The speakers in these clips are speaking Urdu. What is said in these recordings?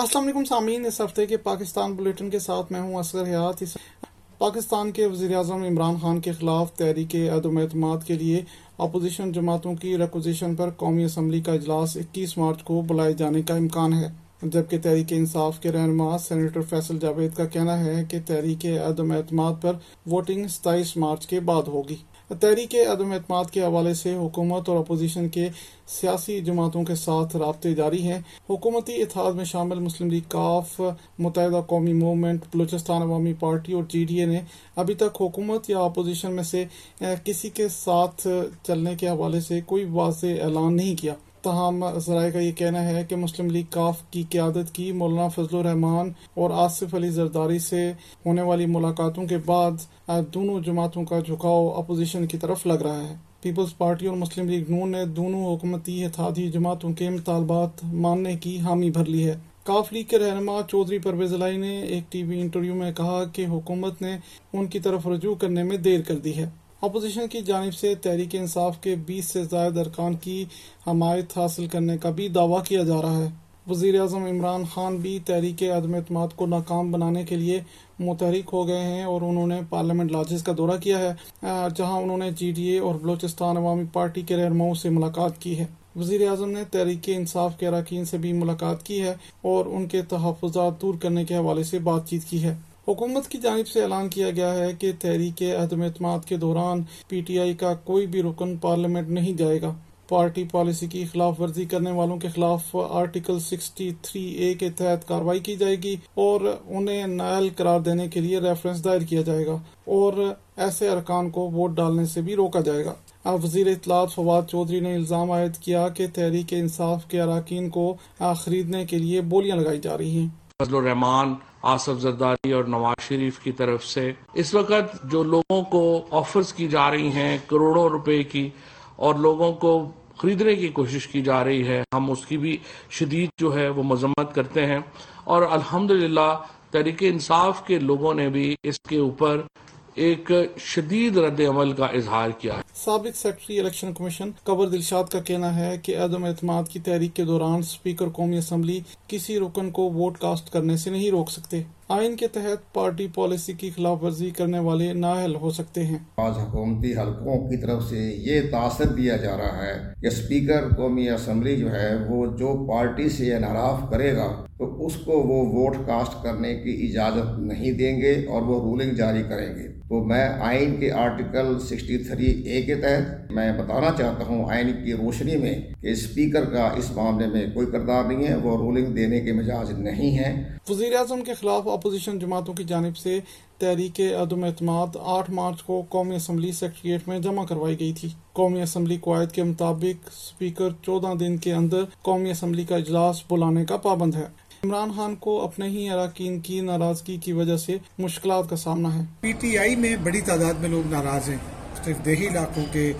السلام علیکم سامعین، اس ہفتے کے پاکستان بلیٹن کے ساتھ میں ہوں اصغر حیات۔ پاکستان کے وزیر اعظم عمران خان کے خلاف تحریک عدم اعتماد کے لیے اپوزیشن جماعتوں کی ریکوزیشن پر قومی اسمبلی کا اجلاس اکیس مارچ کو بلائے جانے کا امکان ہے۔ جبکہ تحریک انصاف کے رہنما سینیٹر فیصل جاوید کا کہنا ہے کہ تحریک عدم اعتماد پر ووٹنگ ستائیس مارچ کے بعد ہوگی۔ تحریک عدم اعتماد کے حوالے سے حکومت اور اپوزیشن کے سیاسی جماعتوں کے ساتھ رابطے جاری ہیں۔ حکومتی اتحاد میں شامل مسلم لیگ کاف، متحدہ قومی موومنٹ، بلوچستان عوامی پارٹی اور جی ڈی اے نے ابھی تک حکومت یا اپوزیشن میں سے کسی کے ساتھ چلنے کے حوالے سے کوئی واضح اعلان نہیں کیا۔ تاہم، ذرائع کا یہ کہنا ہے کہ مسلم لیگ کاف کی قیادت کی مولانا فضل الرحمان اور آصف علی زرداری سے ہونے والی ملاقاتوں کے بعد دونوں جماعتوں کا جھکاؤ اپوزیشن کی طرف لگ رہا ہے۔ پیپلز پارٹی اور مسلم لیگ نون نے دونوں حکومتی اتحادی جماعتوں کے مطالبات ماننے کی حامی بھر لی ہے۔ کاف لیگ کے رہنما چودھری پرویز لائی نے ایک ٹی وی انٹرویو میں کہا کہ حکومت نے ان کی طرف رجوع کرنے میں دیر کر دی ہے۔ اپوزیشن کی جانب سے تحریک انصاف کے بیس سے زائد ارکان کی حمایت حاصل کرنے کا بھی دعویٰ کیا جا رہا ہے۔ وزیر اعظم عمران خان بھی تحریک عدم اعتماد کو ناکام بنانے کے لیے متحرک ہو گئے ہیں اور انہوں نے پارلیمنٹ لاجز کا دورہ کیا ہے جہاں انہوں نے جی ڈی اے اور بلوچستان عوامی پارٹی کے رہنماؤں سے ملاقات کی ہے۔ وزیر اعظم نے تحریک انصاف کے اراکین سے بھی ملاقات کی ہے اور ان کے تحفظات دور کرنے کے حوالے سے بات چیت کی ہے۔ حکومت کی جانب سے اعلان کیا گیا ہے کہ تحریک عدم اعتماد کے دوران پی ٹی آئی کا کوئی بھی رکن پارلیمنٹ نہیں جائے گا۔ پارٹی پالیسی کی خلاف ورزی کرنے والوں کے خلاف آرٹیکل سکسٹی تھری اے کے تحت کاروائی کی جائے گی اور انہیں نائل قرار دینے کے لیے ریفرنس دائر کیا جائے گا اور ایسے ارکان کو ووٹ ڈالنے سے بھی روکا جائے گا۔ اب وزیر اطلاعات فواد چودھری نے الزام عائد کیا کہ تحریک انصاف کے اراکین کو خریدنے کے لیے بولیاں لگائی جا رہی ہیں۔ فضل الرحمان، آصف زرداری اور نواز شریف کی طرف سے۔ اس وقت جو لوگوں کو آفرز کی جا رہی ہیں، کروڑوں روپے کی اور لوگوں کو خریدنے کی کوشش کی جا رہی ہے، ہم اس کی بھی شدید جو ہے وہ مذمت کرتے ہیں۔ اور الحمدللہ تحریک انصاف کے لوگوں نے بھی اس کے اوپر ایک شدید رد عمل کا اظہار کیا ہے۔ سابق سیکٹری الیکشن کمیشن قبر دلشاد کا کہنا ہے کہ عدم اعتماد کی تحریک کے دوران سپیکر قومی اسمبلی کسی رکن کو ووٹ کاسٹ کرنے سے نہیں روک سکتے۔ آئین کے تحت پارٹی پالیسی کی خلاف ورزی کرنے والے نااہل ہو سکتے ہیں۔ آج حکومتی حلقوں کی طرف سے یہ تاثر دیا جا رہا ہے کہ اسپیکر قومی اسمبلی جو ہے وہ جو پارٹی سے انحراف کرے گا تو اس کو وہ ووٹ کاسٹ کرنے کی اجازت نہیں دیں گے اور وہ رولنگ جاری کریں گے۔ تو میں آئین کے آرٹیکل سکسٹی تھری اے کے تحت میں بتانا چاہتا ہوں آئین کی روشنی میں کہ اسپیکر کا اس معاملے میں کوئی کردار نہیں ہے وہ رولنگ دینے کے مزاج نہیں ہے۔ وزیر اعظم کے خلاف اپوزیشن جماعتوں کی جانب سے تحریک عدم اعتماد آٹھ مارچ کو قومی اسمبلی سیکٹریٹ میں جمع کروائی گئی تھی۔ قومی اسمبلی قواعد کے مطابق اسپیکر چودہ دن کے اندر قومی اسمبلی کا اجلاس بلانے کا پابند ہے۔ عمران خان کو اپنے ہی اراکین کی ناراضگی کی وجہ سے مشکلات کا سامنا ہے۔ پی ٹی آئی میں بڑی تعداد میں لوگ ناراض ہیں۔ صرف دیہی علاقوں کے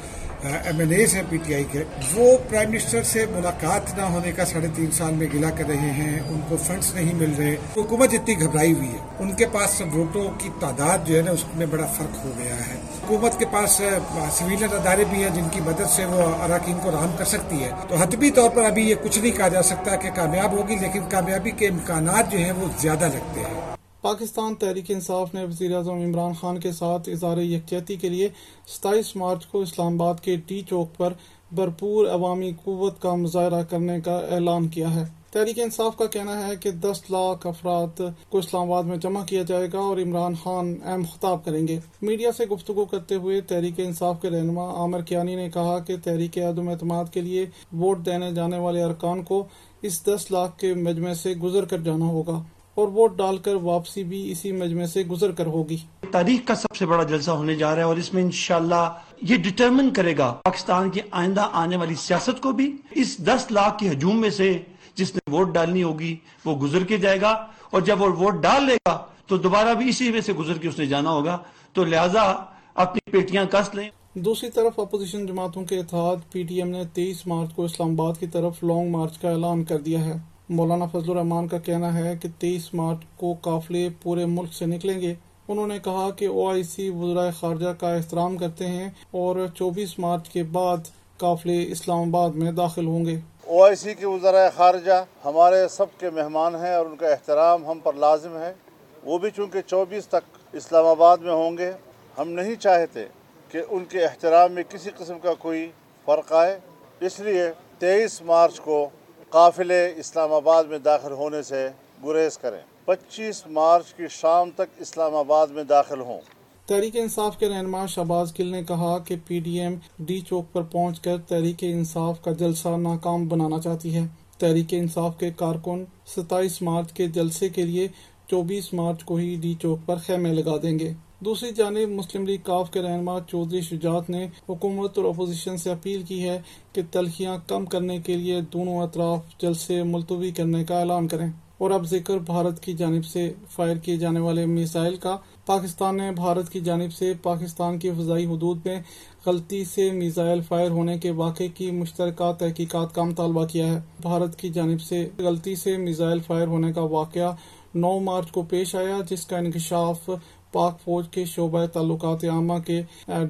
ایم ایل اے ہیں پی ٹی آئی کے۔ وہ پرائم منسٹر سے ملاقات نہ ہونے کا ساڑھے تین سال میں گلا کر رہے ہیں، ان کو فنڈز نہیں مل رہے۔ حکومت اتنی گھبرائی ہوئی ہے۔ ان کے پاس ووٹوں کی تعداد جو ہے نا، اس میں بڑا فرق ہو گیا ہے۔ حکومت کے پاس سویلین ادارے بھی ہیں جن کی مدد سے وہ اراکین کو رام کر سکتی ہے۔ تو حتبی طور پر ابھی یہ کچھ نہیں کہا جا سکتا کہ کامیاب ہوگی، لیکن کامیابی کے امکانات جو ہیں وہ زیادہ لگتے ہیں۔ پاکستان تحریک انصاف نے وزیر اعظم عمران خان کے ساتھ اظہار یکجہتی کے لیے ستائیس مارچ کو اسلام آباد کے ٹی چوک پر بھرپور عوامی قوت کا مظاہرہ کرنے کا اعلان کیا ہے۔ تحریک انصاف کا کہنا ہے کہ دس لاکھ افراد کو اسلام آباد میں جمع کیا جائے گا اور عمران خان اہم خطاب کریں گے۔ میڈیا سے گفتگو کرتے ہوئے تحریک انصاف کے رہنما عامر کیانی نے کہا کہ تحریک عدم اعتماد کے لیے ووٹ دینے جانے والے ارکان کو اس دس لاکھ کے مجمع سے گزر کر جانا ہوگا۔ اور ووٹ ڈال کر واپسی بھی اسی مجمع سے گزر کر ہوگی۔ تاریخ کا سب سے بڑا جلسہ ہونے جا رہا ہے اور اس میں انشاءاللہ یہ ڈٹرمن کرے گا پاکستان کی آئندہ آنے والی سیاست کو بھی۔ اس دس لاکھ کے ہجوم میں سے جس نے ووٹ ڈالنی ہوگی وہ گزر کے جائے گا اور جب وہ ووٹ ڈال لے گا تو دوبارہ بھی اسی میں سے گزر کے اس نے جانا ہوگا۔ تو لہٰذا اپنی پیٹیاں کس لیں۔ دوسری طرف اپوزیشن جماعتوں کے اتحاد پی ٹی ایم نے تیئیس مارچ کو اسلام آباد کی طرف لانگ مارچ کا اعلان کر دیا ہے۔ مولانا فضل الرحمان کا کہنا ہے کہ تیئیس مارچ کو قافلے پورے ملک سے نکلیں گے۔ انہوں نے کہا کہ او آئی سی وزرائے خارجہ کا احترام کرتے ہیں اور چوبیس مارچ کے بعد قافلے اسلام آباد میں داخل ہوں گے۔ او آئی سی کے وزرائے خارجہ ہمارے سب کے مہمان ہیں اور ان کا احترام ہم پر لازم ہے۔ وہ بھی چونکہ چوبیس تک اسلام آباد میں ہوں گے، ہم نہیں چاہتے کہ ان کے احترام میں کسی قسم کا کوئی فرق آئے۔ اس لیے تیئیس مارچ کو قافلے اسلام آباد میں داخل ہونے سے گریز کریں۔ پچیس مارچ کی شام تک اسلام آباد میں داخل ہوں۔ تحریک انصاف کے رہنما شہباز گل نے کہا کہ پی ڈی ایم ڈی چوک پر پہنچ کر تحریک انصاف کا جلسہ ناکام بنانا چاہتی ہے۔ تحریک انصاف کے کارکن ستائیس مارچ کے جلسے کے لیے چوبیس مارچ کو ہی ڈی چوک پر خیمے لگا دیں گے۔ دوسری جانب مسلم لیگ کاف کے رہنما چودھری شجاعت نے حکومت اور اپوزیشن سے اپیل کی ہے کہ تلخیاں کم کرنے کے لیے دونوں اطراف جلسے ملتوی کرنے کا اعلان کریں۔ اور اب ذکر بھارت کی جانب سے فائر کیے جانے والے میزائل کا۔ پاکستان نے بھارت کی جانب سے پاکستان کی فضائی حدود میں غلطی سے میزائل فائر ہونے کے واقعے کی مشترکہ تحقیقات کا مطالبہ کیا ہے۔ بھارت کی جانب سے غلطی سے میزائل فائر ہونے کا واقعہ نو مارچ کو پیش آیا، جس کا انکشاف پاک فوج کے شعبہ تعلقات عامہ کے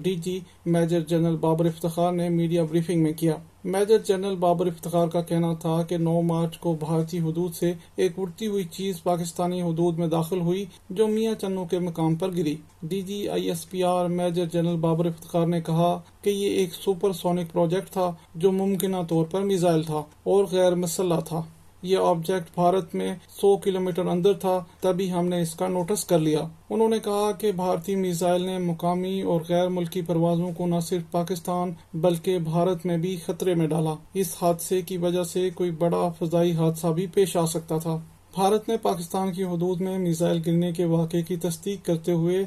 D G major general Babar Iftikhar نے میڈیا بریفنگ میں کیا۔ میجر جنرل بابر افتخار کا کہنا تھا کہ نو مارچ کو بھارتی حدود سے ایک اڑتی ہوئی چیز پاکستانی حدود میں داخل ہوئی جو میاں چنو کے مقام پر گری۔ D G I S P R major general Babar Iftikhar نے کہا کہ یہ ایک سپر سونک پروجیکٹ تھا جو ممکنہ طور پر میزائل تھا اور غیر مسلح تھا۔ یہ آبجیکٹ بھارت میں سو کلومیٹر اندر تھا، تبھی ہم نے اس کا نوٹس کر لیا۔ انہوں نے کہا کہ بھارتی میزائل نے مقامی اور غیر ملکی پروازوں کو نہ صرف پاکستان بلکہ بھارت میں بھی خطرے میں ڈالا۔ اس حادثے کی وجہ سے کوئی بڑا فضائی حادثہ بھی پیش آ سکتا تھا۔ بھارت نے پاکستان کی حدود میں میزائل گرنے کے واقعے کی تصدیق کرتے ہوئے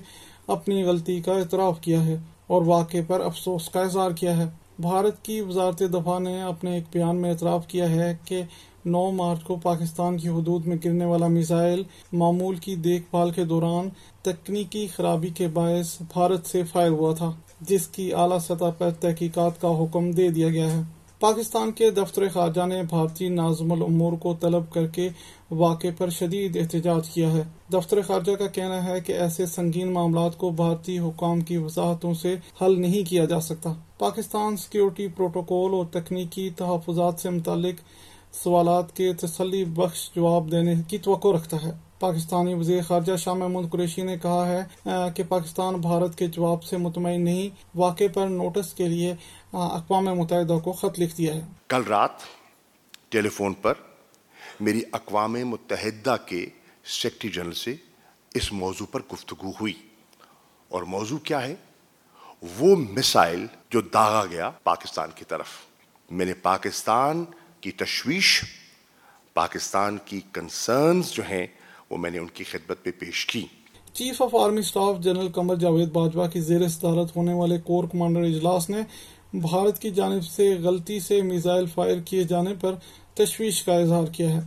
اپنی غلطی کا اعتراف کیا ہے اور واقعے پر افسوس کا اظہار کیا ہے۔ بھارت کی وزارت دفاع نے اپنے ایک بیان میں اعتراف کیا ہے کہ نو مارچ کو پاکستان کی حدود میں گرنے والا میزائل معمول کی دیکھ بھال کے دوران تکنیکی خرابی کے باعث بھارت سے فائر ہوا تھا، جس کی اعلیٰ سطح پر تحقیقات کا حکم دے دیا گیا ہے۔ پاکستان کے دفتر خارجہ نے بھارتی نازم العمور کو طلب کر کے واقع پر شدید احتجاج کیا ہے۔ دفتر خارجہ کا کہنا ہے کہ ایسے سنگین معاملات کو بھارتی حکام کی وضاحتوں سے حل نہیں کیا جا سکتا۔ پاکستان سیکیورٹی پروٹوکول اور تکنیکی تحفظات سے متعلق سوالات کے تسلی بخش جواب دینے کی توقع رکھتا ہے۔ پاکستانی وزیر خارجہ شاہ محمود قریشی نے کہا ہے کہ پاکستان بھارت کے جواب سے مطمئن نہیں واقع پر نوٹس کے لیے اقوام متحدہ کو خط لکھ دیا ہے۔ کل رات ٹیلی فون پر میری اقوام متحدہ کے سیکٹری جنرل سے اس موضوع پر گفتگو ہوئی۔ اور موضوع کیا ہے؟ وہ مسائل جو داغا گیا پاکستان کی طرف۔ میں نے پاکستان کی تشویش، پاکستان کی کنسرنز جو ہیں، وہ میں نے ان کی خدمت پہ پیش کی۔ Chief of army staff general Qamar Javed Bajwa کی زیر صدارت ہونے والے کور کمانڈر اجلاس نے بھارت کی جانب سے غلطی سے میزائل فائر کیے جانے پر تشویش کا اظہار کیا ہے۔